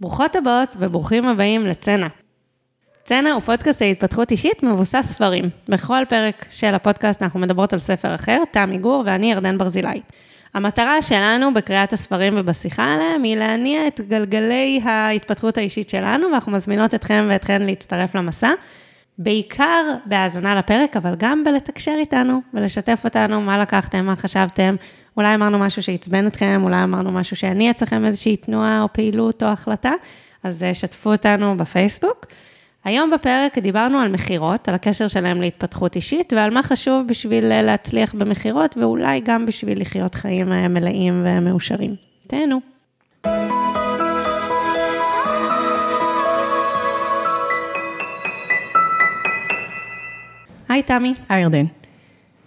ברוכות הבאות וברוכים הבאים לצנע. צנע הוא פודקאסט להתפתחות אישית מבוסס ספרים. בכל פרק של הפודקאסט אנחנו מדברות על ספר אחר, תמי גור ואני ירדן ברזילי. המטרה שלנו בקריאת הספרים ובשיחה עליהם היא להניע את גלגלי ההתפתחות האישית שלנו, ואנחנו מזמינות אתכם ואתכן להצטרף למסע. בעיקר בהאזנה לפרק, אבל גם בלתקשר איתנו ולשתף אותנו מה לקחתם, מה חשבתם. אולי אמרנו משהו שעצבן אתכם, אולי אמרנו משהו שאני אצלכם איזושהי תנועה או פעילות או החלטה, אז אה, שתפו אותנו בפייסבוק. היום בפרק דיברנו על מכירות, על הקשר שלהם להתפתחות אישית, ועל מה חשוב בשביל אה, להצליח במכירות, ואולי גם בשביל לחיות חיים אה, מלאים ומאושרים. תהנו. היי, תמי. היי, ירדן.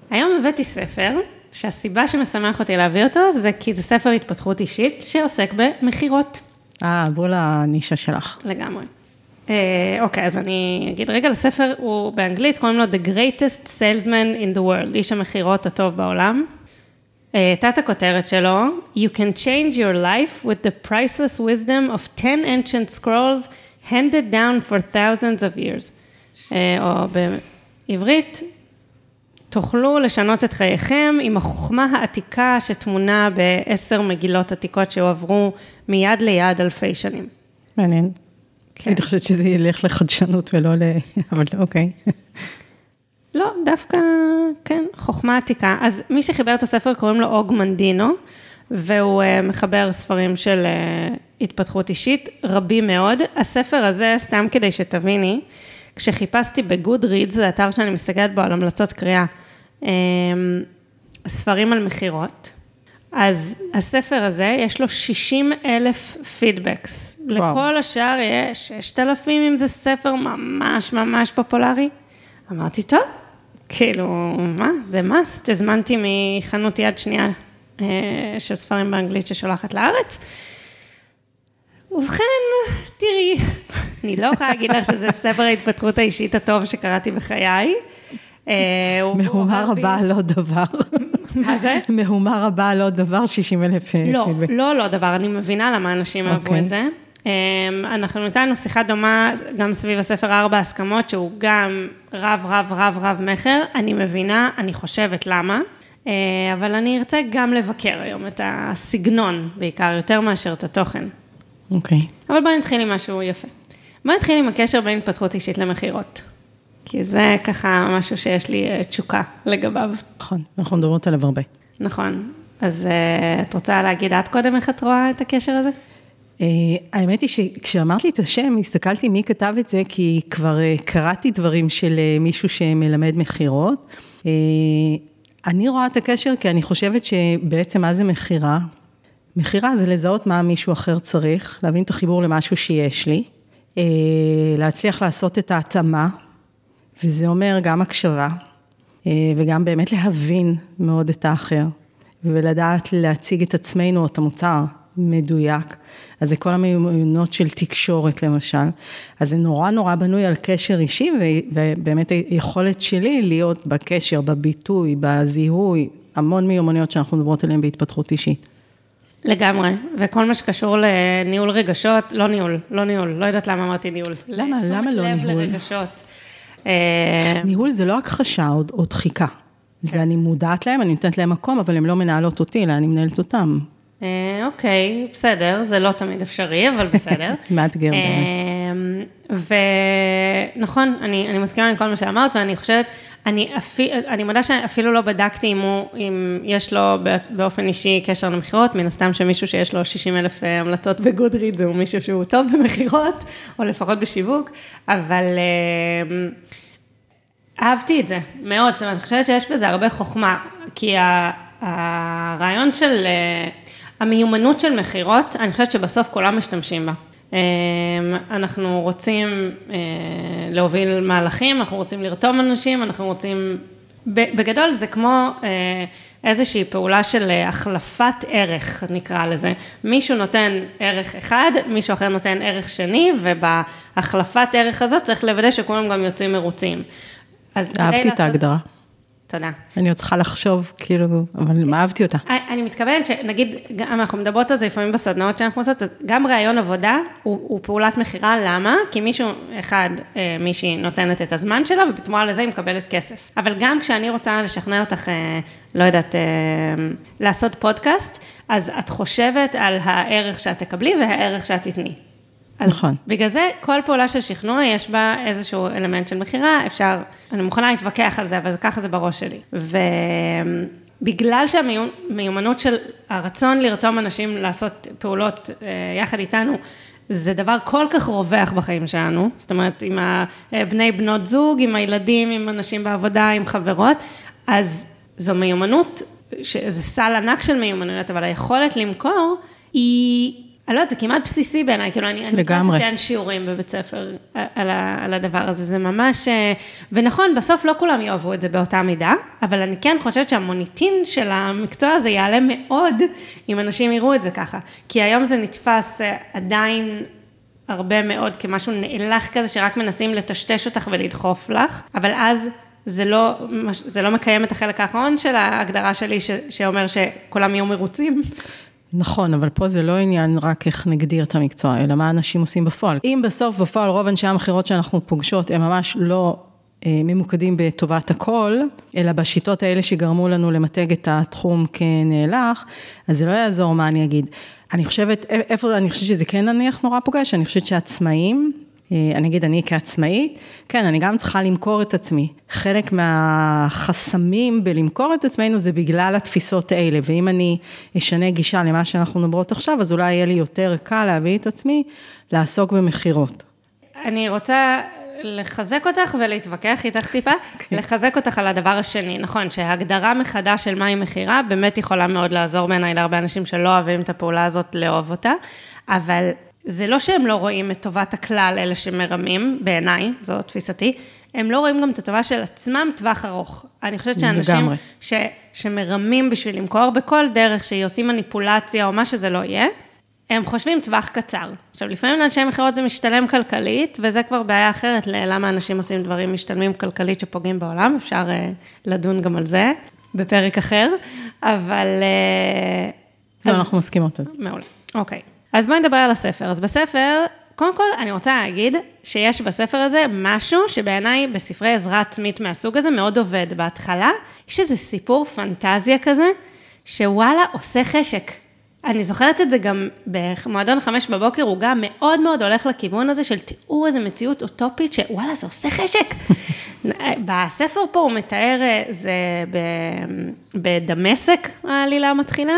היום הבאתי ספר, שהסיבה שמשמח אותי להביא אותו, זה כי זה ספר התפתחות אישית שעוסק במכירות. אה, בוא לנישה שלך. לגמרי. אה, אוקיי, אז אני אגיד רגע, לספר הוא באנגלית, קוראים לו The Greatest Salesman in the World, איש המכירות הטוב בעולם. אה, תת הכותרת שלו, You can change your life with the priceless wisdom of 10 ancient scrolls handed down for thousands of years. אה, או בעברית, תוכלו לשנות את חייכם עם החוכמה העתיקה שטמונה בעשר מגילות עתיקות שהועברו מיד ליד אלפי שנים. מעניין. כן. הייתי חושבת שזה ילך לחדשנות ולא ל... אבל אוקיי. לא, דווקא, כן, חוכמה עתיקה. אז מי שחיבר את הספר קוראים לו אוג מנדינו, והוא uh, מחבר ספרים של uh, התפתחות אישית, רבים מאוד. הספר הזה, סתם כדי שתביני, כשחיפשתי בגוד רידס, זה אתר שאני מסתכלת בו על המלצות קריאה, ספרים על מכירות, אז הספר הזה, יש לו 60 אלף פידבקס. לכל השאר יש 6,000 אם זה ספר ממש ממש פופולרי. אמרתי, טוב, כאילו, מה, זה must. הזמנתי מחנות יד שנייה אה, של ספרים באנגלית ששולחת לארץ. ובכן, תראי, אני לא יכולה להגיד לך שזה ספר ההתפתחות האישית הטוב שקראתי בחיי. אה, מהומה רבה לא דבר. מה זה? מהומה רבה לא דבר, 60 אלף אה, לא, לא לא דבר, אני מבינה למה אנשים אהבו אוקיי. את זה. אמ, אנחנו נתנו שיחה דומה גם סביב הספר ארבע הסכמות, שהוא גם רב, רב, רב, רב מכר. אני מבינה, אני חושבת למה, אה, אבל אני ארצה גם לבקר היום את הסגנון בעיקר, יותר מאשר את התוכן. אוקיי. Okay. אבל בואי נתחיל עם משהו יפה. בואי נתחיל עם הקשר בין התפתחות אישית למכירות. כי זה ככה משהו שיש לי אה, תשוקה לגביו. נכון, אנחנו מדברות עליו הרבה. נכון. אז אה, את רוצה להגיד את קודם איך את רואה את הקשר הזה? אה, האמת היא שכשאמרת לי את השם, הסתכלתי מי כתב את זה, כי כבר קראתי דברים של מישהו שמלמד מכירות. אני רואה את הקשר כי אני חושבת שבעצם מה זה מכירה? מכירה זה לזהות מה מישהו אחר צריך, להבין את החיבור למשהו שיש לי, להצליח לעשות את ההתאמה וזה אומר גם הקשבה, אה, וגם באמת להבין מאוד את האחר, ולדעת להציג את עצמנו או את המוצר מדויק. אז זה כל המיומנות של תקשורת למשל. אז זה נורא נורא בנוי על קשר אישי, ובאמת היכולת שלי להיות בקשר, בביטוי, בזיהוי, המון מיומנויות שאנחנו מדברות עליהן בהתפתחות אישית. לגמרי, וכל מה שקשור לניהול רגשות, לא ניהול, לא ניהול, לא יודעת למה אמרתי ניהול. למה, למה לא ניהול? לב לרגשות. אה, ניהול זה לא הכחשה או דחיקה. זה אני מודעת להם, אני נותנת להם מקום, אבל הן לא מנהלות אותי, אלא אני מנהלת אותם. אה, אוקיי, בסדר, זה לא תמיד אפשרי, אבל בסדר. מאתגר באמת. ונכון, אני, אני מסכימה עם כל מה שאמרת, ואני חושבת, אני, אפי, אני מודה שאפילו לא בדקתי אם, הוא, אם יש לו באופן אישי קשר למכירות, מן הסתם שמישהו שיש לו 60 אלף אה, המלצות בגודריד, הוא מישהו שהוא טוב במכירות, או לפחות בשיווק, אבל אהבתי את זה מאוד, זאת אומרת, אני חושבת שיש בזה הרבה חוכמה, כי הרעיון של... המיומנות של מכירות, אני חושבת שבסוף כולם משתמשים בה. אמ, אנחנו רוצים אה, להוביל מהלכים, אנחנו רוצים לרתום אנשים, אנחנו רוצים, בגדול זה כמו אה, איזושהי פעולה של אה, החלפת ערך, נקרא לזה. מישהו נותן ערך אחד, מישהו אחר נותן ערך שני, ובהחלפת ערך הזאת צריך לוודא שכולם גם יוצאים מרוצים. אהבתי את ההגדרה. תודה. אני עוד צריכה לחשוב, כאילו, אבל אהבתי אותה. אני מתכוונת שנגיד, גם אנחנו מדברות על זה לפעמים בסדנאות שאנחנו עושות, אז גם ראיון עבודה הוא, הוא פעולת מכירה, למה? כי מישהו, אחד, אה, מישהי נותנת את הזמן שלה, ובתמורה לזה היא מקבלת כסף. אבל גם כשאני רוצה לשכנע אותך, אה, לא יודעת, לעשות פודקאסט, אז את חושבת על הערך שאת תקבלי והערך שאת תתני. אז נכון. בגלל זה, כל פעולה של שכנוע, יש בה איזשהו אלמנט של מכירה, אפשר, אני מוכנה להתווכח על זה, אבל ככה זה בראש שלי. ובגלל שהמיומנות של הרצון לרתום אנשים לעשות פעולות אה, יחד איתנו, זה דבר כל כך רווח בחיים שלנו, זאת אומרת, עם הבני בנות זוג, עם הילדים, עם אנשים בעבודה, עם חברות, אז זו מיומנות, זה סל ענק של מיומנויות, אבל היכולת למכור היא... אני לא יודעת, זה כמעט בסיסי בעיניי, כאילו, אני, אני חושבת שאין שיעורים בבית ספר על, על הדבר הזה, זה ממש, אה, ונכון, בסוף לא כולם יאהבו את זה באותה מידה, אבל אני כן חושבת שהמוניטין של המקצוע הזה יעלה מאוד, אם אנשים יראו את זה ככה, כי היום זה נתפס אה, עדיין הרבה מאוד כמשהו נאלח כזה, שרק מנסים לטשטש אותך ולדחוף לך, אבל אז זה לא, זה לא מקיים את החלק האחרון של ההגדרה שלי, ש, שאומר שכולם יהיו מרוצים. נכון, אבל פה זה לא עניין רק איך נגדיר את המקצוע, אלא מה אנשים עושים בפועל. אם בסוף בפועל רוב אנשי המכירות שאנחנו פוגשות הם ממש לא אה, ממוקדים בטובת הכל, אלא בשיטות האלה שגרמו לנו למתג את התחום כנאלח, אז זה לא יעזור מה אני אגיד. אני חושבת, איפה, אני חושבת שזה כן נניח נורא פוגש, אני חושבת שעצמאים, אני אגיד, אני כעצמאית, כן, אני גם צריכה למכור את עצמי. חלק מהחסמים בלמכור את עצמנו זה בגלל התפיסות האלה, ואם אני אשנה גישה למה שאנחנו מדברות עכשיו, אז אולי יהיה לי יותר קל להביא את עצמי לעסוק במכירות. אני רוצה לחזק אותך ולהתווכח איתך טיפה, okay. אוקיי. לחזק אותך על הדבר השני, נכון, שהגדרה מחדש של מהי מכירה, באמת יכולה מאוד לעזור בעיניי להרבה אנשים שלא אוהבים את הפעולה הזאת, לאהוב אותה, אבל זה לא שהם לא רואים את טובת הכלל, אלה שמרמים, בעיניי, זו תפיסתי, הם לא רואים גם את הטובה של עצמם טווח ארוך. אני חושבת שאנשים ש, שמרמים בשביל למכור בכל דרך שהיא עושים מניפולציה או מה שזה לא יהיה, הם חושבים טווח קצר. עכשיו, לפעמים לאנשי מכירות זה משתלם כלכלית, וזה כבר בעיה אחרת ללמה אנשים עושים דברים משתלמים כלכלית שפוגעים בעולם, אפשר uh, לדון גם על זה בפרק אחר, אבל... Uh, לא, אז... אנחנו מסכימות על זה. מעולה, אוקיי. אז בואי נדבר על הספר. אז בספר, קודם כל, אני רוצה להגיד שיש בספר הזה משהו שבעיניי בספרי עזרה עצמית מהסוג הזה מאוד עובד. בהתחלה, יש איזה סיפור פנטזיה כזה, שוואלה, עושה חשק. אני זוכרת את זה גם במועדון חמש בבוקר, הוא גם מאוד מאוד הולך לכיוון הזה של תיאור איזו מציאות אוטופית, שוואלה, זה עושה חשק. בספר פה הוא מתאר, זה בדמשק העלילה מתחילה,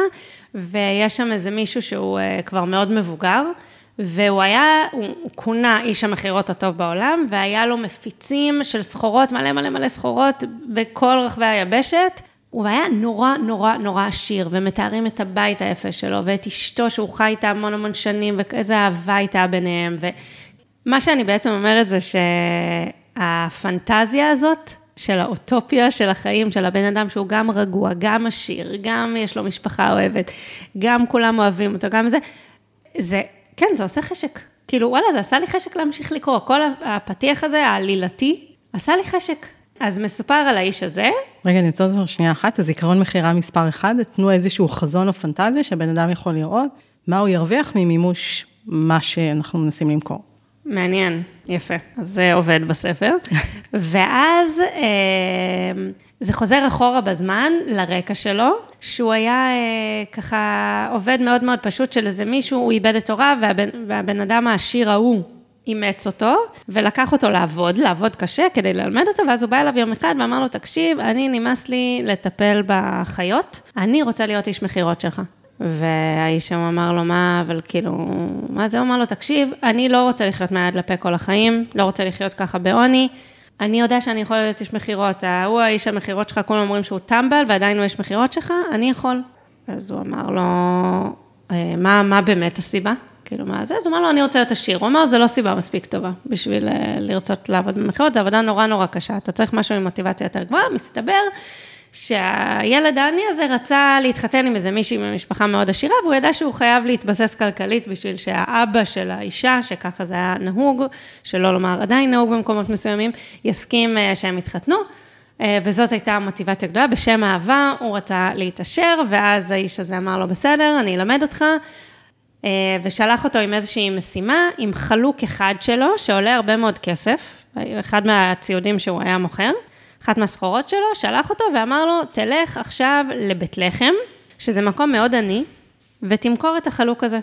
ויש שם איזה מישהו שהוא אה, כבר מאוד מבוגר, והוא היה, הוא, הוא כונה איש המכירות הטוב בעולם, והיה לו מפיצים של סחורות, מלא מלא מלא סחורות בכל רחבי היבשת. הוא היה נורא נורא נורא עשיר, ומתארים את הבית היפה שלו, ואת אשתו שהוא חי איתה המון המון שנים, ואיזה אהבה הייתה ביניהם. ומה שאני בעצם אומרת זה שהפנטזיה הזאת, של האוטופיה של החיים של הבן אדם שהוא גם רגוע, גם עשיר, גם יש לו משפחה אוהבת, גם כולם אוהבים אותו, גם זה, זה, כן, זה עושה חשק. כאילו, וואלה, זה עשה לי חשק להמשיך לקרוא. כל הפתיח הזה, העלילתי, עשה לי חשק. אז מסופר על האיש הזה. רגע, אני רוצה לדבר שנייה אחת, הזיכרון מכירה מספר אחד, תנו איזשהו חזון או פנטזיה שהבן אדם יכול לראות, מה הוא ירוויח ממימוש מה שאנחנו מנסים למכור. מעניין, יפה. אז זה עובד בספר. ואז אה, זה חוזר אחורה בזמן, לרקע שלו, שהוא היה אה, ככה עובד מאוד מאוד פשוט של איזה מישהו, הוא איבד את הוריו, והבן, והבן אדם העשיר ההוא אימץ אותו, ולקח אותו לעבוד, לעבוד קשה כדי ללמד אותו, ואז הוא בא אליו יום אחד ואמר לו, תקשיב, אני נמאס לי לטפל בחיות, אני רוצה להיות איש מכירות שלך. והאיש שם אמר לו, מה, אבל כאילו, מה זה? הוא אמר לו, תקשיב, אני לא רוצה לחיות מהיד לפה כל החיים, לא רוצה לחיות ככה בעוני. אני יודע שאני יכול להיות איש מכירות, הוא האיש המכירות שלך, כולם אומרים שהוא טמבל, ועדיין הוא איש מכירות שלך, אני יכול. אז הוא אמר לו, אה, מה, מה באמת הסיבה? כאילו, מה זה? אז הוא אמר לו, אני רוצה להיות עשיר. הוא אמר, זו לא סיבה מספיק טובה בשביל אה, לרצות לעבוד במכירות, זו עבודה נורא נורא קשה, אתה צריך משהו עם מוטיבציה יותר גבוהה, מסתבר שהילד העני הזה רצה להתחתן עם איזה מישהי ממשפחה מאוד עשירה, והוא ידע שהוא חייב להתבסס כלכלית בשביל שהאבא של האישה, שככה זה היה נהוג, שלא לומר עדיין נהוג במקומות מסוימים, יסכים אה, שהם יתחתנו. אה, וזאת הייתה המוטיבציה גדולה, בשם אהבה הוא רצה להתעשר, ואז האיש הזה אמר לו, בסדר, אני אלמד אותך, אה, ושלח אותו עם איזושהי משימה, עם חלוק אחד שלו, שעולה הרבה מאוד כסף, אחד מהציודים שהוא היה מוכר, אחת מהסחורות שלו, שלח אותו ואמר לו, תלך עכשיו לבית לחם, שזה מקום מאוד עני, ותמכור את החלוק הזה.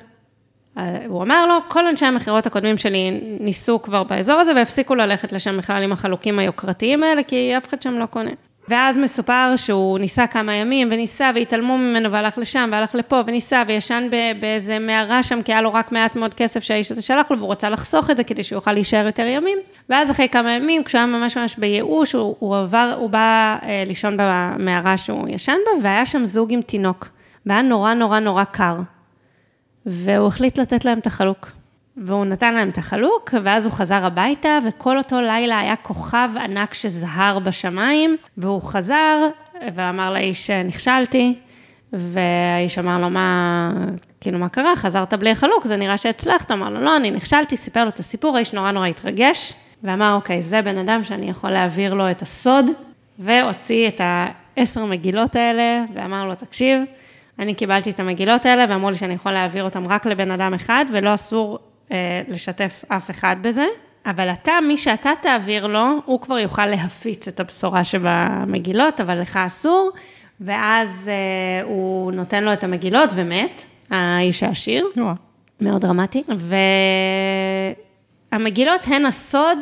אה, הוא אמר לו, כל אנשי המכירות הקודמים שלי ניסו כבר באזור הזה והפסיקו ללכת לשם בכלל עם החלוקים היוקרתיים האלה, כי אף אחד שם לא קונה. ואז מסופר שהוא ניסה כמה ימים, וניסה, והתעלמו ממנו, והלך לשם, והלך לפה, וניסה, וישן באיזה מערה שם, כי היה לו רק מעט מאוד כסף שהאיש הזה שלח לו, והוא רצה לחסוך את זה כדי שהוא יוכל להישאר יותר ימים. ואז אחרי כמה ימים, כשהוא היה ממש ממש בייאוש, הוא, הוא עבר, הוא בא אה, לישון במערה שהוא ישן בה, והיה שם זוג עם תינוק. והיה נורא נורא נורא קר. והוא החליט לתת להם את החלוק. והוא נתן להם את החלוק, ואז הוא חזר הביתה, וכל אותו לילה היה כוכב ענק שזהר בשמיים, והוא חזר ואמר לאיש, נכשלתי, והאיש אמר לו, מה, כאילו, מה קרה? חזרת בלי החלוק, זה נראה שהצלחת. אמר לו, לא, אני נכשלתי, סיפר לו את הסיפור, האיש נורא נורא התרגש, ואמר, אוקיי, זה בן אדם שאני יכול להעביר לו את הסוד, והוציא את העשר מגילות האלה, ואמר לו, תקשיב, אני קיבלתי את המגילות האלה, ואמרו לי שאני יכול להעביר אותם רק לבן אדם אחד, ולא אסור לשתף אף אחד בזה. אבל אתה, מי שאתה תעביר לו, הוא כבר יוכל להפיץ את הבשורה שבמגילות, אבל לך אסור, ואז אה, הוא נותן לו את המגילות ומת, האיש העשיר. וואו. מאוד דרמטי. והמגילות הן הסוד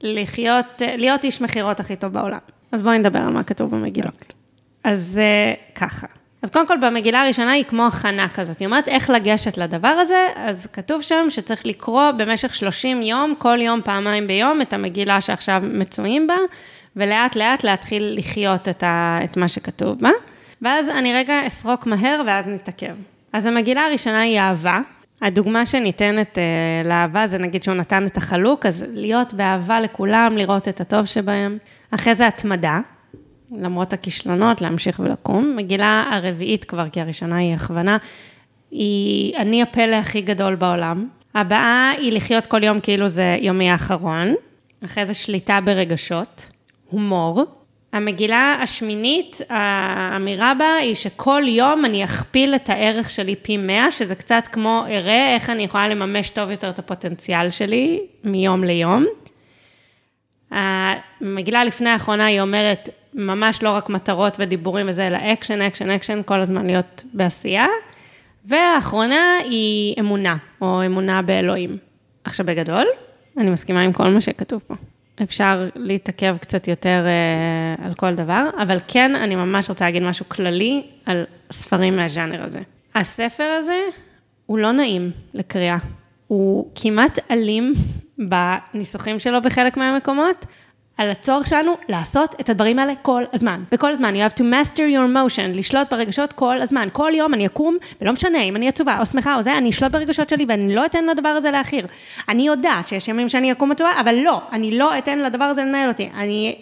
לחיות, להיות איש מכירות הכי טוב בעולם. אז בואי נדבר על מה כתוב במגילות. Okay. אוקיי. אז אה, ככה. אז קודם כל, במגילה הראשונה היא כמו הכנה כזאת. היא אומרת איך לגשת לדבר הזה, אז כתוב שם שצריך לקרוא במשך 30 יום, כל יום, פעמיים ביום, את המגילה שעכשיו מצויים בה, ולאט לאט להתחיל לחיות את, ה, את מה שכתוב בה. ואז אני רגע אסרוק מהר ואז נתעכב. אז המגילה הראשונה היא אהבה. הדוגמה שניתנת uh, לאהבה זה נגיד שהוא נתן את החלוק, אז להיות באהבה לכולם, לראות את הטוב שבהם. אחרי זה התמדה. למרות הכישלונות, להמשיך ולקום. מגילה הרביעית כבר, כי הראשונה היא הכוונה, היא אני הפלא הכי גדול בעולם. הבאה היא לחיות כל יום כאילו זה יומי האחרון. אחרי זה שליטה ברגשות, הומור. המגילה השמינית, האמירה בה היא שכל יום אני אכפיל את הערך שלי פי 100, שזה קצת כמו אראה איך אני יכולה לממש טוב יותר את הפוטנציאל שלי מיום ליום. המגילה לפני האחרונה היא אומרת, ממש לא רק מטרות ודיבורים וזה, אלא אקשן, אקשן, אקשן, כל הזמן להיות בעשייה. והאחרונה היא אמונה, או אמונה באלוהים. עכשיו בגדול, אני מסכימה עם כל מה שכתוב פה. אפשר להתעכב קצת יותר אה, על כל דבר, אבל כן, אני ממש רוצה להגיד משהו כללי על ספרים מהז'אנר הזה. הספר הזה הוא לא נעים לקריאה. הוא כמעט אלים בניסוחים שלו בחלק מהמקומות, על הצורך שלנו לעשות את הדברים האלה כל הזמן. בכל הזמן, you have to master your emotion, לשלוט ברגשות כל הזמן. כל יום אני אקום, ולא משנה אם אני עצובה או שמחה או זה, אני אשלוט ברגשות שלי ואני לא אתן לדבר הזה להכיר. אני יודעת שיש ימים שאני אקום עצובה, אבל לא, אני לא אתן לדבר הזה לנהל אותי. אני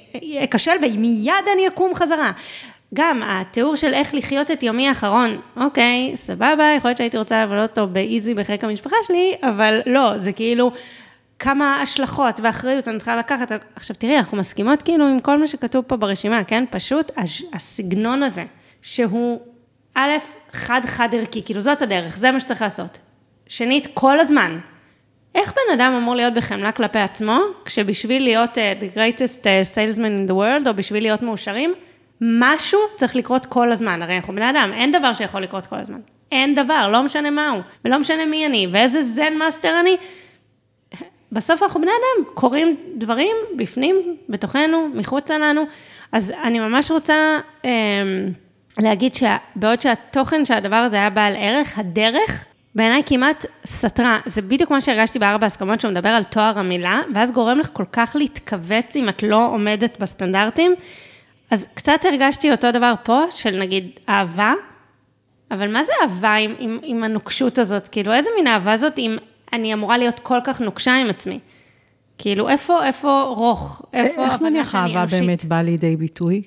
אכשל ומיד אני אקום חזרה. גם התיאור של איך לחיות את יומי האחרון, אוקיי, סבבה, יכול להיות שהייתי רוצה לבלות אותו באיזי בחיק המשפחה שלי, אבל לא, זה כאילו... כמה השלכות ואחריות אני צריכה לקחת. עכשיו תראי, אנחנו מסכימות כאילו עם כל מה שכתוב פה ברשימה, כן? פשוט הסגנון הזה, שהוא א', חד-חד ערכי, כאילו זאת הדרך, זה מה שצריך לעשות. שנית, כל הזמן. איך בן אדם אמור להיות בחמלה כלפי עצמו, כשבשביל להיות uh, the greatest uh, salesman in the world, או בשביל להיות מאושרים, משהו צריך לקרות כל הזמן. הרי אנחנו בני אדם, אין דבר שיכול לקרות כל הזמן. אין דבר, לא משנה מה הוא, ולא משנה מי אני, ואיזה Zen master אני. בסוף אנחנו בני אדם, קורים דברים בפנים, בתוכנו, מחוצה לנו. אז אני ממש רוצה אה, להגיד שבעוד שהתוכן של הדבר הזה היה בעל ערך, הדרך בעיניי כמעט סתרה. זה בדיוק מה שהרגשתי בארבע הסכמות, שהוא מדבר על תואר המילה, ואז גורם לך כל כך להתכווץ אם את לא עומדת בסטנדרטים. אז קצת הרגשתי אותו דבר פה, של נגיד אהבה, אבל מה זה אהבה עם, עם, עם הנוקשות הזאת? כאילו, איזה מין אהבה זאת עם אני אמורה להיות כל כך נוקשה עם עצמי. כאילו, איפה, איפה רוך? איפה איך נניח אהבה באמת באה לידי ביטוי?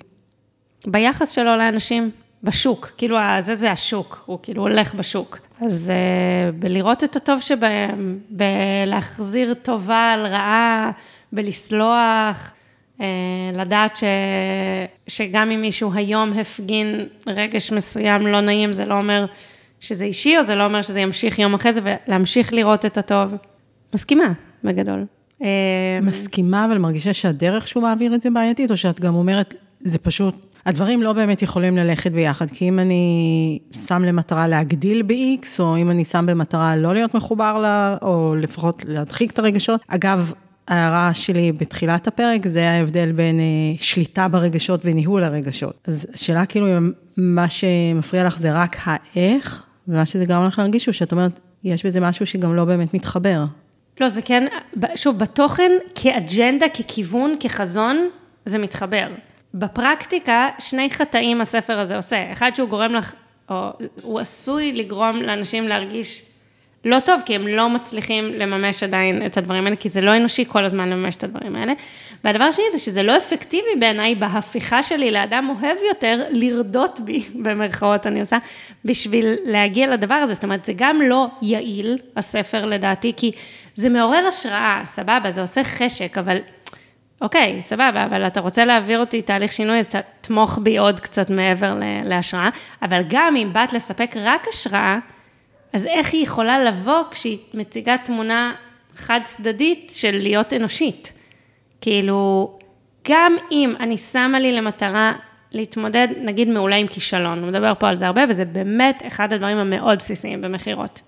ביחס שלו לאנשים, בשוק. כאילו, זה זה השוק, הוא כאילו הולך בשוק. אז uh, בלראות את הטוב שבהם, בלהחזיר טובה על רעה, בלסלוח, אה, לדעת ש... שגם אם מישהו היום הפגין רגש מסוים לא נעים, זה לא אומר שזה אישי, או זה לא אומר שזה ימשיך יום אחרי זה, ולהמשיך לראות את הטוב. מסכימה, בגדול. אה, מסכימה, אבל מרגישה שהדרך שהוא מעביר את זה בעייתית, או שאת גם אומרת, זה פשוט, הדברים לא באמת יכולים ללכת ביחד, כי אם אני שם למטרה להגדיל ב-X, או אם אני שם במטרה לא להיות מחובר לה, או לפחות להדחיק את הרגשות. אגב, ההערה שלי בתחילת הפרק, זה ההבדל בין אה, שליטה ברגשות וניהול הרגשות. אז השאלה כאילו, מה שמפריע לך זה רק האיך, ומה שזה גרם לך להרגיש הוא שאת אומרת, יש בזה משהו שגם לא באמת מתחבר. לא, זה כן, שוב, בתוכן, כאג'נדה, ככיוון, כחזון, זה מתחבר. בפרקטיקה, שני חטאים הספר הזה עושה. אחד שהוא גורם לך, או הוא עשוי לגרום לאנשים להרגיש לא טוב, כי הם לא מצליחים לממש עדיין את הדברים האלה, כי זה לא אנושי כל הזמן לממש את הדברים האלה. והדבר השני זה שזה לא אפקטיבי בעיניי בהפיכה שלי לאדם אוהב יותר, לרדות בי, במרכאות אני עושה, בשביל להגיע לדבר הזה. זאת אומרת, זה גם לא יעיל, הספר לדעתי, כי זה מעורר השראה, סבבה, זה עושה חשק, אבל... אוקיי, סבבה, אבל אתה רוצה להעביר אותי תהליך שינוי, אז תתמוך בי עוד קצת מעבר להשראה, אבל גם אם באת לספק רק השראה, אז איך היא יכולה לבוא כשהיא מציגה תמונה חד צדדית של להיות אנושית? כאילו, גם אם אני שמה לי למטרה להתמודד, נגיד מעולה עם כישלון, הוא מדבר פה על זה הרבה, וזה באמת אחד הדברים המאוד בסיסיים במכירות.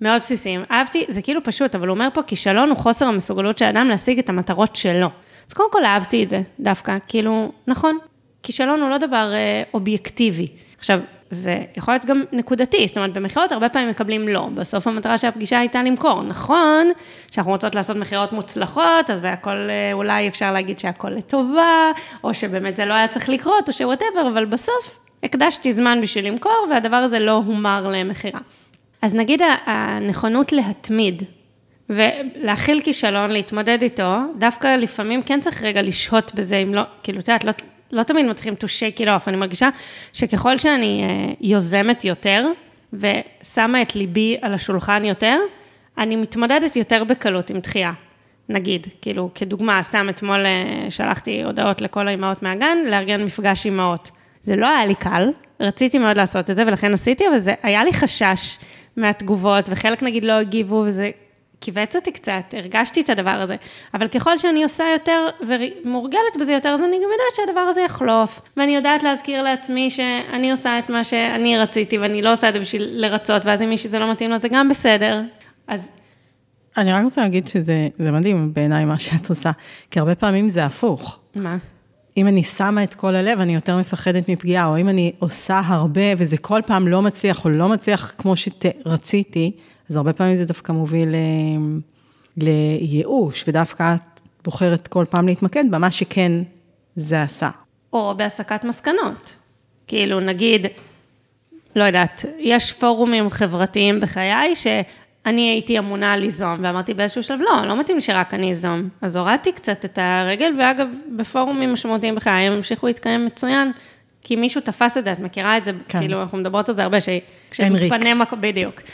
מאוד בסיסיים. אהבתי, זה כאילו פשוט, אבל הוא אומר פה, כישלון הוא חוסר המסוגלות של האדם להשיג את המטרות שלו. אז קודם כל אהבתי את זה, דווקא, כאילו, נכון, כישלון הוא לא דבר אה, אובייקטיבי. עכשיו, זה יכול להיות גם נקודתי, זאת אומרת, במכירות הרבה פעמים מקבלים לא. בסוף המטרה של הפגישה הייתה למכור. נכון שאנחנו רוצות לעשות מכירות מוצלחות, אז בהכל, אה, אולי אפשר להגיד שהכל לטובה, או שבאמת זה לא היה צריך לקרות, או שוואטאבר, אבל בסוף הקדשתי זמן בשביל למכור, והדבר הזה לא הומר למכירה. אז נגיד הנכונות להתמיד, ולהכיל כישלון, להתמודד איתו, דווקא לפעמים כן צריך רגע לשהות בזה, אם לא, כאילו, את יודעת, לא, לא תמיד מצליחים to shake it off, אני מרגישה שככל שאני uh, יוזמת יותר, ושמה את ליבי על השולחן יותר, אני מתמודדת יותר בקלות עם דחייה. נגיד, כאילו, כדוגמה, סתם אתמול uh, שלחתי הודעות לכל האימהות מהגן, לארגן מפגש אימהות. זה לא היה לי קל, רציתי מאוד לעשות את זה, ולכן עשיתי, אבל זה היה לי חשש מהתגובות, וחלק נגיד לא הגיבו, וזה כיווץ אותי קצת, הרגשתי את הדבר הזה. אבל ככל שאני עושה יותר ומורגלת בזה יותר, אז אני גם יודעת שהדבר הזה יחלוף. ואני יודעת להזכיר לעצמי שאני עושה את מה שאני רציתי, ואני לא עושה את זה בשביל לרצות, ואז אם מישהו זה לא מתאים לו, זה גם בסדר. אז... אני רק רוצה להגיד שזה מדהים בעיניי מה שאת עושה, כי הרבה פעמים זה הפוך. מה? אם אני שמה את כל הלב, אני יותר מפחדת מפגיעה, או אם אני עושה הרבה וזה כל פעם לא מצליח, או לא מצליח כמו שרציתי, אז הרבה פעמים זה דווקא מוביל אה, לייאוש, ודווקא את בוחרת כל פעם להתמקד במה שכן זה עשה. או בהסקת מסקנות. כאילו, נגיד, לא יודעת, יש פורומים חברתיים בחיי שאני הייתי אמונה ליזום, ואמרתי באיזשהו שלב, לא, לא מתאים לי שרק אני איזום. אז הורדתי קצת את הרגל, ואגב, בפורומים משמעותיים בחיי הם המשיכו להתקיים מצוין, כי מישהו תפס את זה, את מכירה את זה, כן. כאילו, אנחנו מדברות על זה הרבה, כשמתפנה מקום, בדיוק.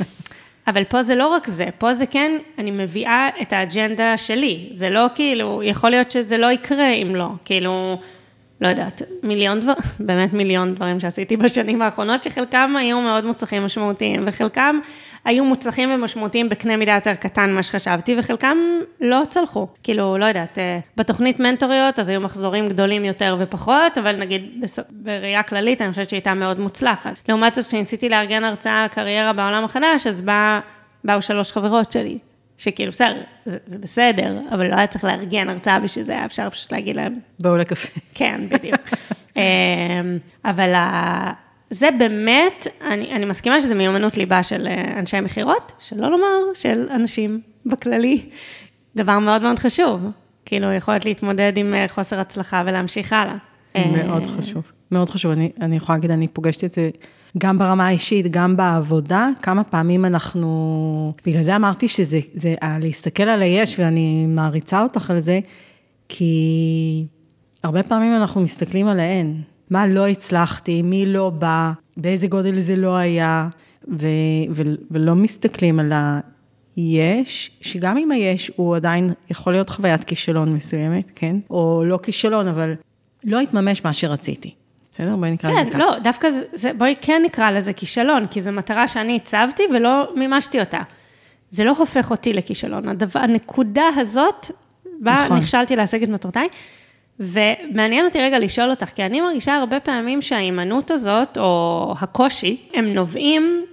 אבל פה זה לא רק זה, פה זה כן, אני מביאה את האג'נדה שלי. זה לא כאילו, יכול להיות שזה לא יקרה אם לא. כאילו, לא יודעת, מיליון דברים, באמת מיליון דברים שעשיתי בשנים האחרונות, שחלקם היו מאוד מוצלחים משמעותיים, וחלקם היו מוצלחים ומשמעותיים בקנה מידה יותר קטן ממה שחשבתי, וחלקם לא צלחו. כאילו, לא יודעת, אה, בתוכנית מנטוריות, אז היו מחזורים גדולים יותר ופחות, אבל נגיד בראייה כללית, אני חושבת שהיא מאוד מוצלחת. לעומת זאת, כשניסיתי לארגן הרצאה על קריירה בעולם החדש, אז בא, באו שלוש חברות שלי, שכאילו, בסדר, זה, זה בסדר, אבל לא היה צריך לארגן הרצאה בשביל זה, היה אפשר פשוט להגיד להם. בואו לקפה. כן, בדיוק. אמ, אבל זה באמת, אני, אני מסכימה שזה מיומנות ליבה של אה, אנשי מכירות, שלא לומר של אנשים בכללי, דבר מאוד מאוד חשוב. כאילו, יכולת להתמודד עם אה, חוסר הצלחה ולהמשיך הלאה. מאוד חשוב, מאוד חשוב. אני, אני יכולה להגיד, אני פוגשת את זה גם ברמה האישית, גם בעבודה, כמה פעמים אנחנו... בגלל זה אמרתי שזה זה, להסתכל על היש, ואני מעריצה אותך על זה, כי הרבה פעמים אנחנו מסתכלים על האין. מה לא הצלחתי, מי לא בא, באיזה גודל זה לא היה, ו, ו, ולא מסתכלים על יש, שגם אם היש, הוא עדיין יכול להיות חוויית כישלון מסוימת, כן? או לא כישלון, אבל לא התממש מה שרציתי. בסדר? בואי נקרא כן, לזה ככה. לא, דווקא זה, זה, בואי כן נקרא לזה כישלון, כי זו מטרה שאני הצבתי ולא מימשתי אותה. זה לא הופך אותי לכישלון. הדבר, הנקודה הזאת, בה נכון. נכשלתי להשיג את מטרותיי, ומעניין אותי רגע לשאול אותך, כי אני מרגישה הרבה פעמים שההימנעות הזאת, או הקושי, הם נובעים.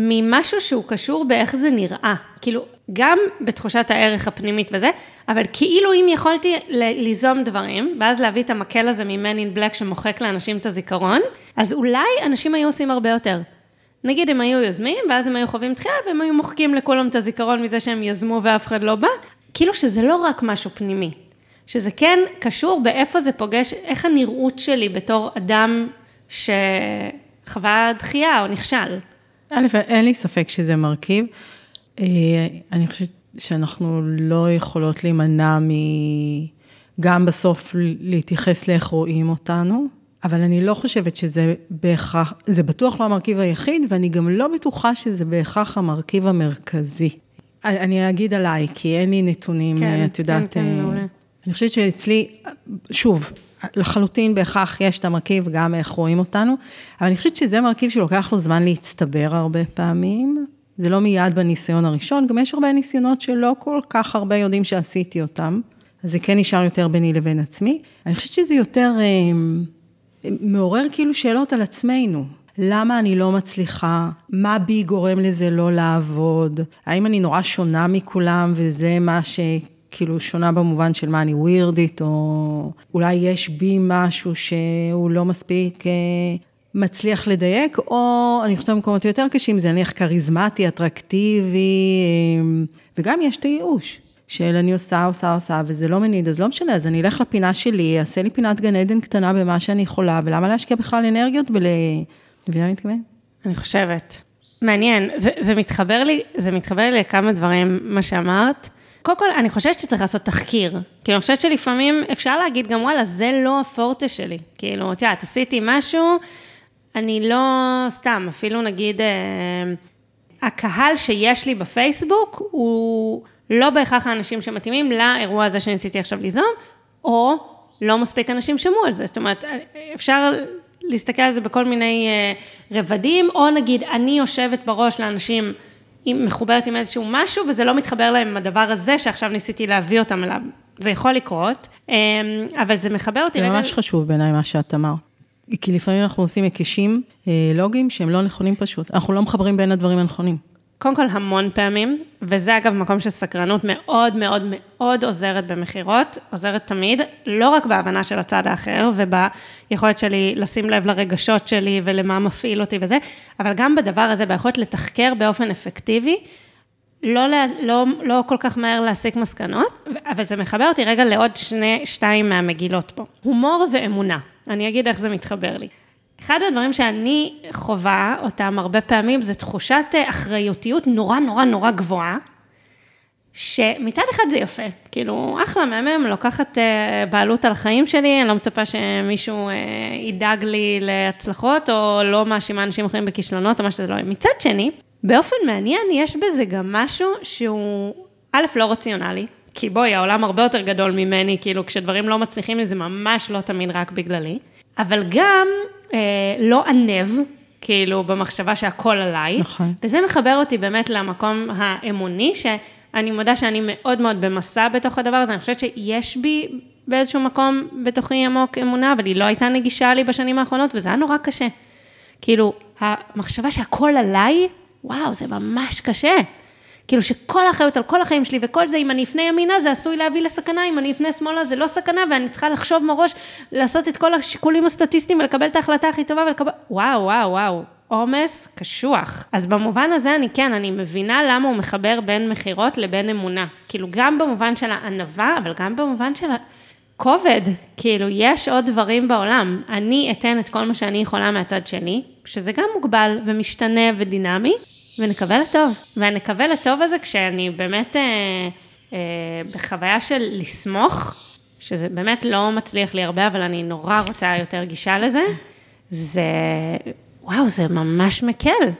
ממשהו שהוא קשור באיך זה נראה. כאילו, גם בתחושת הערך הפנימית וזה, אבל כאילו אם יכולתי ליזום דברים, ואז להביא את המקל הזה מ-Man in Black שמוחק לאנשים את הזיכרון, אז אולי אנשים היו עושים הרבה יותר. נגיד הם היו יוזמים, ואז הם היו חווים דחייה, והם היו מוחקים לכולם את הזיכרון מזה שהם יזמו ואף אחד לא בא. כאילו שזה לא רק משהו פנימי, שזה כן קשור באיפה זה פוגש, איך הנראות שלי בתור אדם שחווה דחייה או נכשל. א', אין לי ספק שזה מרכיב. אה, אני חושבת שאנחנו לא יכולות להימנע מ... גם בסוף להתייחס לאיך רואים אותנו, אבל אני לא חושבת שזה בהכרח, זה בטוח לא המרכיב היחיד, ואני גם לא בטוחה שזה בהכרח המרכיב המרכזי. אני- אגיד עליי, כי אין לי נתונים, כן, את יודעת... כן, כן, אה, מעולה. אני חושבת שאצלי, שוב, לחלוטין בהכרח יש את המרכיב, גם איך רואים אותנו, אבל אני חושבת שזה מרכיב שלוקח לו זמן להצטבר הרבה פעמים. זה לא מיד בניסיון הראשון, גם יש הרבה ניסיונות שלא כל כך הרבה יודעים שעשיתי אותם, אז זה כן נשאר יותר ביני לבין עצמי. אני חושבת שזה יותר אה, מעורר כאילו שאלות על עצמנו. למה אני לא מצליחה? מה בי גורם לזה לא לעבוד? האם אני נורא שונה מכולם וזה מה ש... כאילו שונה במובן של מה אני ווירדית, או אולי יש בי משהו שהוא לא מספיק אה, מצליח לדייק, או אני חושבת במקומות יותר קשים, זה נניח כריזמטי, אטרקטיבי, אה, וגם יש את הייאוש. של אני עושה, עושה, עושה, וזה לא מניד, אז לא משנה, אז אני אלך לפינה שלי, אעשה לי פינת גן עדן קטנה במה שאני יכולה, ולמה להשקיע בכלל אנרגיות בל... מבינה מה אני מתכוונת? אני חושבת. מעניין, זה, זה מתחבר לי, זה מתחבר לי לכמה דברים, מה שאמרת. קודם כל, אני חושבת שצריך לעשות תחקיר. כאילו, אני חושבת שלפעמים אפשר להגיד גם, וואלה, זה לא הפורטה שלי. כאילו, את יודעת, עשיתי משהו, אני לא, סתם, אפילו נגיד, אה, הקהל שיש לי בפייסבוק, הוא לא בהכרח האנשים שמתאימים לאירוע הזה שניסיתי עכשיו ליזום, או לא מספיק אנשים שמעו על זה. זאת אומרת, אפשר להסתכל על זה בכל מיני אה, רבדים, או נגיד, אני יושבת בראש לאנשים, מחוברת עם איזשהו משהו, וזה לא מתחבר להם עם הדבר הזה שעכשיו ניסיתי להביא אותם אליו. זה יכול לקרות, אה, אבל זה מחבר אותי זה רגע... ממש חשוב בעיניי מה שאת אמרת. כי לפעמים אנחנו עושים היקשים אה, לוגיים שהם לא נכונים פשוט. אנחנו לא מחברים בין הדברים הנכונים. קודם כל המון פעמים, וזה אגב מקום של סקרנות מאוד מאוד מאוד עוזרת במכירות, עוזרת תמיד, לא רק בהבנה של הצד האחר וביכולת שלי לשים לב לרגשות שלי ולמה מפעיל אותי וזה, אבל גם בדבר הזה, ביכולת לתחקר באופן אפקטיבי, לא, לה- לא, לא כל כך מהר להסיק מסקנות, אבל זה מחבר אותי רגע לעוד שני, שתיים מהמגילות פה. הומור ואמונה, אני אגיד איך זה מתחבר לי. אחד הדברים שאני חווה אותם הרבה פעמים, זה תחושת אה, אחריותיות נורא נורא נורא גבוהה, שמצד אחד זה יפה, כאילו, אחלה, מהמם, לוקחת אה, בעלות על החיים שלי, אני לא מצפה שמישהו אה, ידאג לי להצלחות, או לא מאשימה אנשים אחרים בכישלונות, או מה שזה לא יהיה. מצד שני, באופן מעניין, יש בזה גם משהו שהוא, א', לא רציונלי, כי בואי, העולם הרבה יותר גדול ממני, כאילו, כשדברים לא מצליחים לי, זה ממש לא תמיד רק בגללי, אבל גם לא ענב, כאילו, במחשבה שהכל עליי. נכון. וזה מחבר אותי באמת למקום האמוני, שאני מודה שאני מאוד מאוד במסע בתוך הדבר הזה, אני חושבת שיש בי באיזשהו מקום בתוכי עמוק אמונה, אבל היא לא הייתה נגישה לי בשנים האחרונות, וזה היה נורא קשה. כאילו, המחשבה שהכל עליי, וואו, זה ממש קשה. כאילו שכל האחריות על כל החיים שלי וכל זה, אם אני אפנה ימינה זה עשוי להביא לסכנה, אם אני אפנה שמאלה זה לא סכנה, ואני צריכה לחשוב מראש, לעשות את כל השיקולים הסטטיסטיים ולקבל את ההחלטה הכי טובה ולקבל, וואו, וואו, וואו, עומס קשוח. אז במובן הזה אני כן, אני מבינה למה הוא מחבר בין מכירות לבין אמונה. כאילו גם במובן של הענווה, אבל גם במובן של הכובד. כאילו, יש עוד דברים בעולם. אני אתן את כל מה שאני יכולה מהצד שני, שזה גם מוגבל ומשתנה ודינמי, ונקווה לטוב. והנקווה לטוב הזה כשאני באמת אה, אה, בחוויה של לסמוך, שזה באמת לא מצליח לי הרבה, אבל אני נורא רוצה יותר גישה לזה, זה, וואו, זה ממש מקל.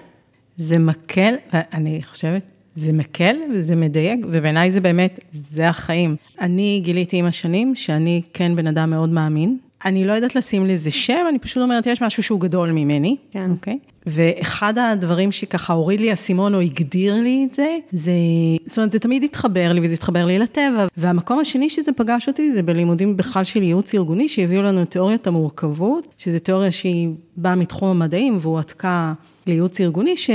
זה מקל, ואני חושבת, זה מקל וזה מדייק, ובעיניי זה באמת, זה החיים. אני גיליתי עם השנים שאני כן בן אדם מאוד מאמין. אני לא יודעת לשים לזה שם, אני פשוט אומרת, יש משהו שהוא גדול ממני, כן. אוקיי? ואחד הדברים שככה הוריד לי אסימון או הגדיר לי את זה, זה, זאת אומרת, זה תמיד התחבר לי וזה התחבר לי לטבע. והמקום השני שזה פגש אותי זה בלימודים בכלל של ייעוץ ארגוני, שהביאו לנו את תיאוריית המורכבות, שזו תיאוריה שהיא באה מתחום המדעים והועתקה לייעוץ ארגוני, ש...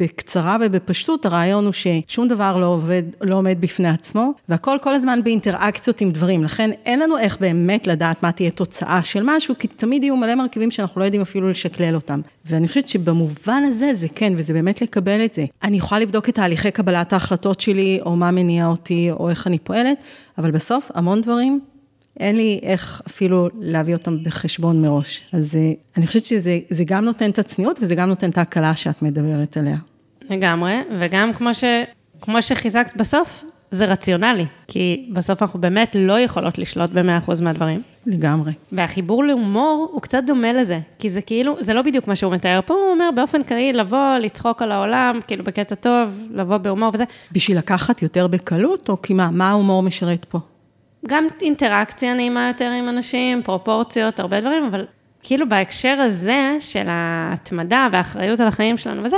בקצרה ובפשטות, הרעיון הוא ששום דבר לא עובד, לא עומד בפני עצמו, והכל כל הזמן באינטראקציות עם דברים. לכן אין לנו איך באמת לדעת מה תהיה תוצאה של משהו, כי תמיד יהיו מלא מרכיבים שאנחנו לא יודעים אפילו לשקלל אותם. ואני חושבת שבמובן הזה זה כן, וזה באמת לקבל את זה. אני יכולה לבדוק את תהליכי קבלת ההחלטות שלי, או מה מניע אותי, או איך אני פועלת, אבל בסוף המון דברים אין לי איך אפילו להביא אותם בחשבון מראש. אז אה, אני חושבת שזה גם נותן את הצניעות וזה גם נותן את ההקלה שאת מדברת עליה. לגמרי, וגם כמו, ש, כמו שחיזקת בסוף, זה רציונלי, כי בסוף אנחנו באמת לא יכולות לשלוט ב-100% מהדברים. לגמרי. והחיבור להומור הוא קצת דומה לזה, כי זה כאילו, זה לא בדיוק מה שהוא מתאר פה, הוא אומר באופן כללי לבוא, לצחוק על העולם, כאילו בקטע טוב, לבוא בהומור וזה. בשביל לקחת יותר בקלות, או כי מה, מה ההומור משרת פה? גם אינטראקציה נעימה יותר עם אנשים, פרופורציות, הרבה דברים, אבל כאילו בהקשר הזה של ההתמדה והאחריות על החיים שלנו וזה,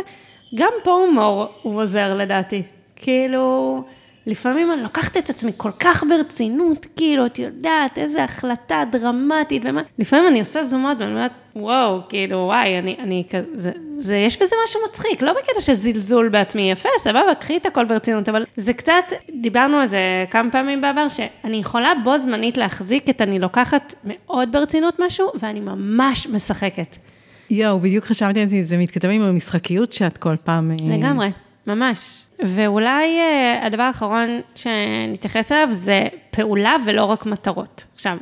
גם פה הומור הוא עוזר לדעתי. כאילו, לפעמים אני לוקחת את עצמי כל כך ברצינות, כאילו, את יודעת, איזה החלטה דרמטית ומה, לפעמים אני עושה זומות ואני אומרת, וואו, כאילו, וואי, אני, אני כזה, זה, יש בזה משהו מצחיק, לא בקטע של זלזול בעצמי, יפה, סבבה, קחי את הכל ברצינות, אבל זה קצת, דיברנו על זה כמה פעמים בעבר, שאני יכולה בו זמנית להחזיק את אני לוקחת מאוד ברצינות משהו, ואני ממש משחקת. יואו, בדיוק חשבתי על זה, זה מתכתב עם המשחקיות שאת כל פעם... אה, לגמרי, ממש. ואולי uh, הדבר האחרון שנתייחס אליו זה פעולה ולא רק מטרות. עכשיו,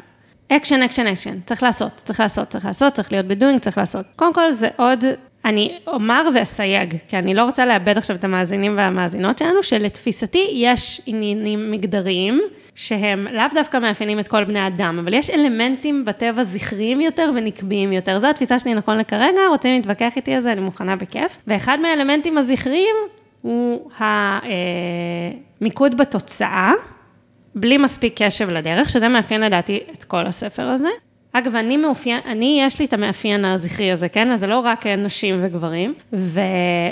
אקשן, אקשן, אקשן, צריך לעשות, צריך לעשות, צריך לעשות, צריך להיות ב doing, צריך לעשות. קודם כל זה עוד, אני אומר ואסייג, כי אני לא רוצה לאבד עכשיו את המאזינים והמאזינות שלנו, שלתפיסתי יש עניינים מגדריים, שהם לאו דווקא מאפיינים את כל בני האדם, אבל יש אלמנטים בטבע זכריים יותר ונקביים יותר. זו התפיסה שלי נכון לכרגע, רוצים להתווכח איתי על זה, אני מוכנה בכיף. ואחד מהאלמנטים הזכריים הוא המיקוד בתוצאה, בלי מספיק קשב לדרך, שזה מאפיין לדעתי את כל הספר הזה. אגב, אני מאופיין, אני, יש לי את המאפיין הזכרי הזה, כן? אז זה לא רק נשים וגברים. ו,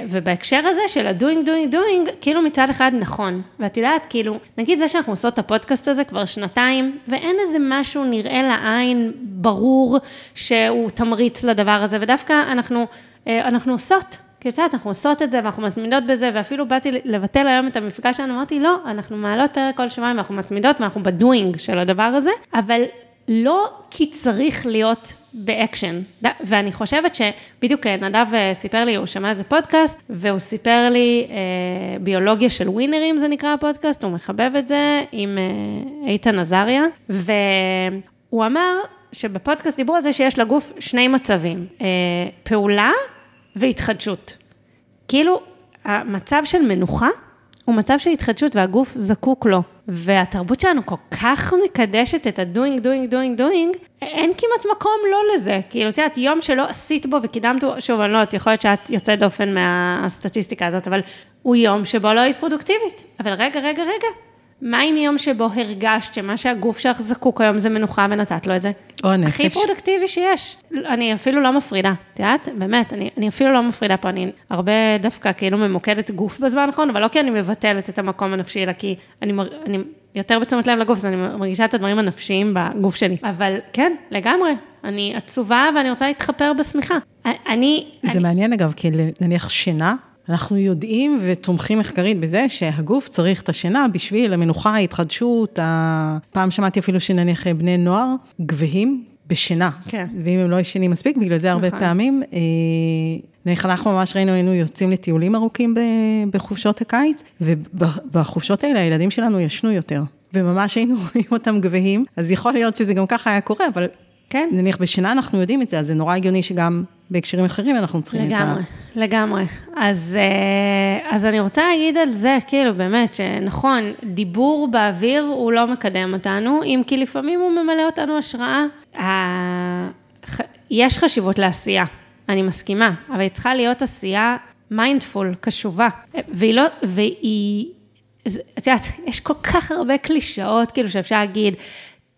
ובהקשר הזה של ה-doing, doing, doing, כאילו מצד אחד נכון. ואת יודעת, כאילו, נגיד זה שאנחנו עושות את הפודקאסט הזה כבר שנתיים, ואין איזה משהו נראה לעין ברור שהוא תמריץ לדבר הזה, ודווקא אנחנו, אה, אנחנו עושות. כי את יודעת, אנחנו עושות את זה ואנחנו מתמידות בזה, ואפילו באתי לבטל היום את המפגש שלנו, אמרתי, לא, אנחנו מעלות פרק כל שבועיים ואנחנו מתמידות ואנחנו בדואינג של הדבר הזה, אבל לא כי צריך להיות באקשן. ואני חושבת שבדיוק אה, נדב אה, סיפר לי, הוא שמע איזה פודקאסט, והוא סיפר לי אה, ביולוגיה של ווינרים, זה נקרא הפודקאסט, הוא מחבב את זה עם אה, איתן עזריה, והוא אמר שבפודקאסט דיברו על זה שיש לגוף שני מצבים, אה, פעולה והתחדשות. כאילו, המצב של מנוחה הוא מצב של התחדשות והגוף זקוק לו. והתרבות שלנו כל כך מקדשת את ה-doing, doing, doing, doing, אין כמעט מקום לא לזה. כאילו, את יודעת, יום שלא עשית בו וקידמת בו, שוב, אני לא יודעת, יכול להיות שאת יוצאת דופן מהסטטיסטיקה הזאת, אבל הוא יום שבו לא היית פרודוקטיבית. אבל רגע, רגע, רגע, מה עם יום שבו הרגשת שמה שהגוף שלך זקוק היום זה מנוחה ונתת לו את זה? או הנפש. הכי פרודקטיבי שיש. אני אפילו לא מפרידה, את יודעת? באמת, אני, אני אפילו לא מפרידה פה, אני הרבה דווקא כאילו ממוקדת גוף בזמן האחרון, אבל לא כי אני מבטלת את המקום הנפשי, אלא כי אני, אני יותר בתשומת לב לגוף, אז אני מרגישה את הדברים הנפשיים בגוף שלי. אבל כן, לגמרי, אני עצובה ואני רוצה להתחפר בשמיכה. אני... זה אני... מעניין אגב, כי נניח שינה, אנחנו יודעים ותומכים מחקרית בזה שהגוף צריך את השינה בשביל המנוחה, ההתחדשות, פעם שמעתי אפילו שנניח בני נוער גבהים בשינה. כן. ואם הם לא ישנים מספיק, בגלל זה הרבה נכון. פעמים, אה, נניח אנחנו ממש ראינו, היינו יוצאים לטיולים ארוכים בחופשות הקיץ, ובחופשות האלה הילדים שלנו ישנו יותר. וממש היינו רואים אותם גבהים, אז יכול להיות שזה גם ככה היה קורה, אבל כן. נניח בשינה אנחנו יודעים את זה, אז זה נורא הגיוני שגם בהקשרים אחרים אנחנו צריכים לגמרי, את ה... לגמרי, לגמרי. אז, אה, אז אני רוצה להגיד על זה, כאילו, באמת, שנכון, דיבור באוויר הוא לא מקדם אותנו, אם כי לפעמים הוא ממלא אותנו השראה. יש חשיבות לעשייה, אני מסכימה, אבל היא צריכה להיות עשייה מיינדפול, קשובה. והיא לא, והיא, את יודעת, יש כל כך הרבה קלישאות, כאילו, שאפשר להגיד,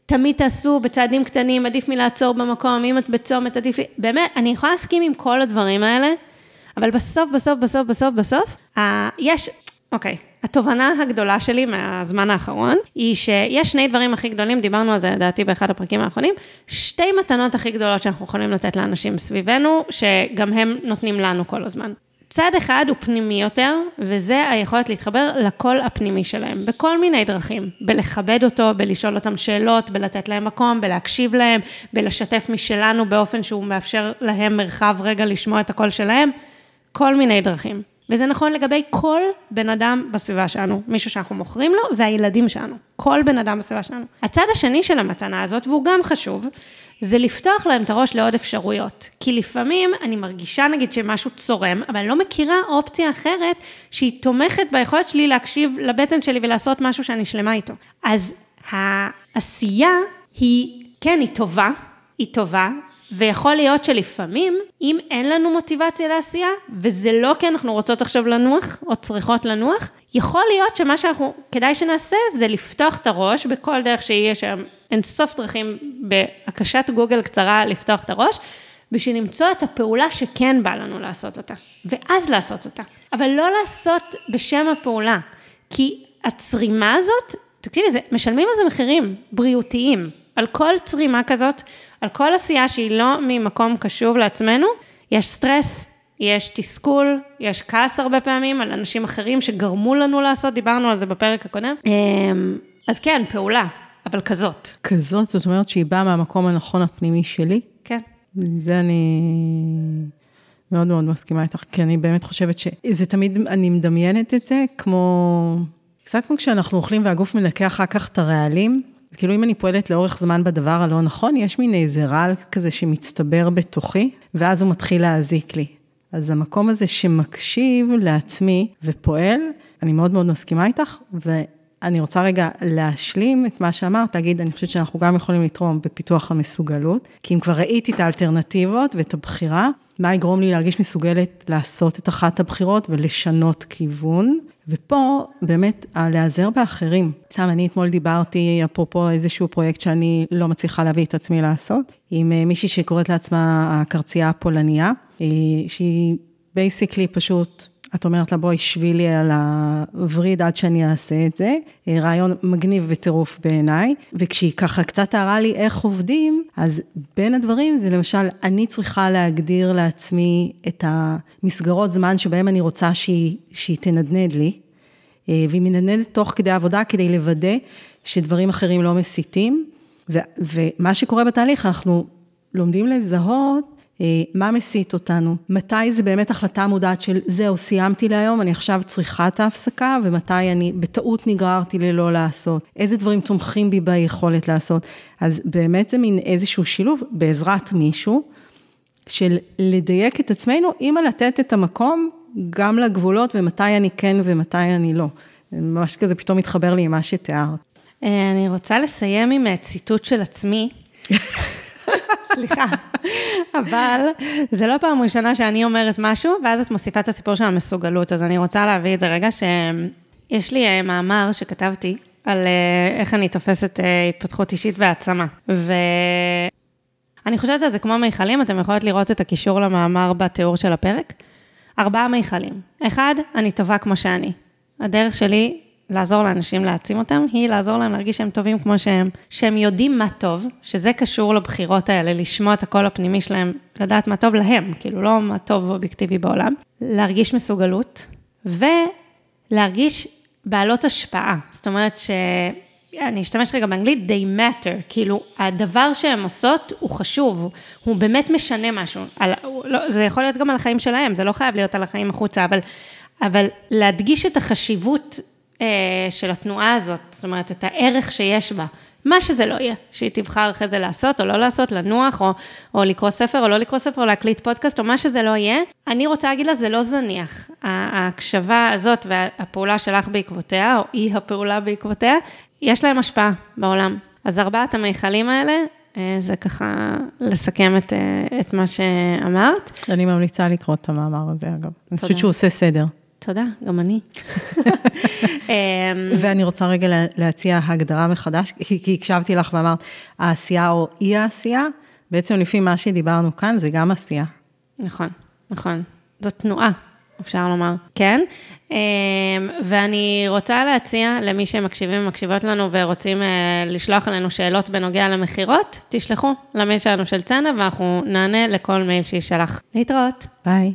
תמיד תעשו בצעדים קטנים, עדיף מלעצור במקום, אם את בצומת, עדיף לי, באמת, אני יכולה להסכים עם כל הדברים האלה, אבל בסוף, בסוף, בסוף, בסוף, בסוף, יש, אוקיי, התובנה הגדולה שלי מהזמן האחרון, היא שיש שני דברים הכי גדולים, דיברנו על זה לדעתי באחד הפרקים האחרונים, שתי מתנות הכי גדולות שאנחנו יכולים לתת לאנשים סביבנו, שגם הם נותנים לנו כל הזמן. צד אחד הוא פנימי יותר, וזה היכולת להתחבר לקול הפנימי שלהם, בכל מיני דרכים, בלכבד אותו, בלשאול אותם שאלות, בלתת להם מקום, בלהקשיב להם, בלשתף משלנו באופן שהוא מאפשר להם מרחב רגע לשמוע את הקול שלהם, כל מיני דרכים. וזה נכון לגבי כל בן אדם בסביבה שלנו, מישהו שאנחנו מוכרים לו והילדים שלנו, כל בן אדם בסביבה שלנו. הצד השני של המתנה הזאת, והוא גם חשוב, זה לפתוח להם את הראש לעוד אפשרויות. כי לפעמים אני מרגישה נגיד שמשהו צורם, אבל אני לא מכירה אופציה אחרת שהיא תומכת ביכולת שלי להקשיב לבטן שלי ולעשות משהו שאני שלמה איתו. אז העשייה היא, כן, היא טובה, היא טובה, ויכול להיות שלפעמים, אם אין לנו מוטיבציה לעשייה, וזה לא כי אנחנו רוצות עכשיו לנוח, או צריכות לנוח, יכול להיות שמה שאנחנו, כדאי שנעשה, זה לפתוח את הראש בכל דרך שם אין סוף דרכים בהקשת גוגל קצרה לפתוח את הראש, בשביל למצוא את הפעולה שכן בא לנו לעשות אותה, ואז לעשות אותה. אבל לא לעשות בשם הפעולה, כי הצרימה הזאת, תקשיבי, זה, משלמים על זה מחירים בריאותיים. על כל צרימה כזאת, על כל עשייה שהיא לא ממקום קשוב לעצמנו, יש סטרס, יש תסכול, יש כעס הרבה פעמים על אנשים אחרים שגרמו לנו לעשות, דיברנו על זה בפרק הקודם. אמ, אז כן, פעולה, אבל כזאת. כזאת, זאת אומרת שהיא באה מהמקום הנכון הפנימי שלי? כן. זה אני מאוד מאוד מסכימה איתך, כי אני באמת חושבת שזה תמיד, אני מדמיינת את זה כמו, קצת כמו כשאנחנו אוכלים והגוף מנקה אחר כך את הרעלים. כאילו אם אני פועלת לאורך זמן בדבר הלא נכון, יש מין איזה רעל כזה שמצטבר בתוכי, ואז הוא מתחיל להזיק לי. אז המקום הזה שמקשיב לעצמי ופועל, אני מאוד מאוד מסכימה איתך, ואני רוצה רגע להשלים את מה שאמרת, להגיד, אני חושבת שאנחנו גם יכולים לתרום בפיתוח המסוגלות, כי אם כבר ראיתי את האלטרנטיבות ואת הבחירה, מה יגרום לי להרגיש מסוגלת לעשות את אחת הבחירות ולשנות כיוון. ופה באמת, להיעזר באחרים. סתם, אני אתמול דיברתי, אפרופו איזשהו פרויקט שאני לא מצליחה להביא את עצמי לעשות, עם אה, מישהי שקוראת לעצמה הקרצייה הפולניה, אה, שהיא basically פשוט את אומרת לה, בואי שבי לי על הווריד עד שאני אעשה את זה. אה, רעיון מגניב בטירוף בעיניי. וכשהיא ככה קצת תארה לי איך עובדים, אז בין הדברים זה למשל, אני צריכה להגדיר לעצמי את המסגרות זמן שבהם אני רוצה שהיא, שהיא תנדנד לי. אה, והיא מנדנדת תוך כדי עבודה כדי לוודא שדברים אחרים לא מסיטים. ומה שקורה בתהליך, אנחנו לומדים לזהות מה מסית אותנו, מתי זה באמת החלטה מודעת של זהו, סיימתי להיום, אני עכשיו צריכה את ההפסקה, ומתי אני בטעות נגררתי ללא לעשות, איזה דברים תומכים בי ביכולת לעשות. אז באמת זה מין איזשהו שילוב בעזרת מישהו, של לדייק את עצמנו, עם לתת את המקום גם לגבולות, ומתי אני כן ומתי אני לא. ממש כזה פתאום מתחבר לי עם מה שתיארת. אה, אני רוצה לסיים עם אה, ציטוט של עצמי. סליחה. אבל זה לא פעם ראשונה שאני אומרת משהו, ואז את מוסיפה את הסיפור של המסוגלות, אז אני רוצה להביא את זה רגע, שיש לי אה, מאמר שכתבתי על אה, איך אני תופסת אה, התפתחות אישית והעצמה. ואני חושבת על זה כמו מיכלים, אתם יכולות לראות את הקישור למאמר בתיאור של הפרק. ארבעה מיכלים. אחד, אני טובה כמו שאני. הדרך שלי לעזור לאנשים להעצים אותם, היא לעזור להם להרגיש שהם טובים כמו שהם, שהם יודעים מה טוב, שזה קשור לבחירות האלה, לשמוע את הקול הפנימי שלהם, לדעת מה טוב להם, כאילו לא מה טוב אובייקטיבי בעולם, להרגיש מסוגלות, ולהרגיש בעלות השפעה, זאת אומרת ש... אני אשתמש רגע באנגלית, they matter, כאילו, הדבר שהן עושות הוא חשוב, הוא באמת משנה משהו. על, לא, זה יכול להיות גם על החיים שלהם, זה לא חייב להיות על החיים החוצה, אבל, אבל להדגיש את החשיבות של התנועה הזאת, זאת אומרת, את הערך שיש בה. מה שזה לא יהיה, שהיא תבחר אחרי זה לעשות או לא לעשות, לנוח, או, או לקרוא ספר או לא לקרוא ספר, או להקליט פודקאסט, או מה שזה לא יהיה, אני רוצה להגיד לה, זה לא זניח. ההקשבה הזאת והפעולה שלך בעקבותיה, או אי הפעולה בעקבותיה, יש להם השפעה בעולם. אז ארבעת המיכלים האלה, אה, זה ככה לסכם את, אה, את מה שאמרת. אני ממליצה לקרוא את המאמר הזה, אגב. אני חושבת תודה. שהוא עושה סדר. תודה, גם אני. אמ, ואני רוצה רגע לה- להציע הגדרה מחדש, כי כי הקשבתי לך ואמרת, העשייה או אי העשייה, בעצם לפי מה שדיברנו כאן, זה גם עשייה. נכון, נכון. זאת תנועה, אפשר לומר. כן. אמ, ואני רוצה להציע למי שמקשיבים ומקשיבות לנו ורוצים אה, לשלוח אלינו שאלות בנוגע למכירות, תשלחו למייל שלנו של צנע ואנחנו נענה לכל מייל שיישלח. להתראות. ביי.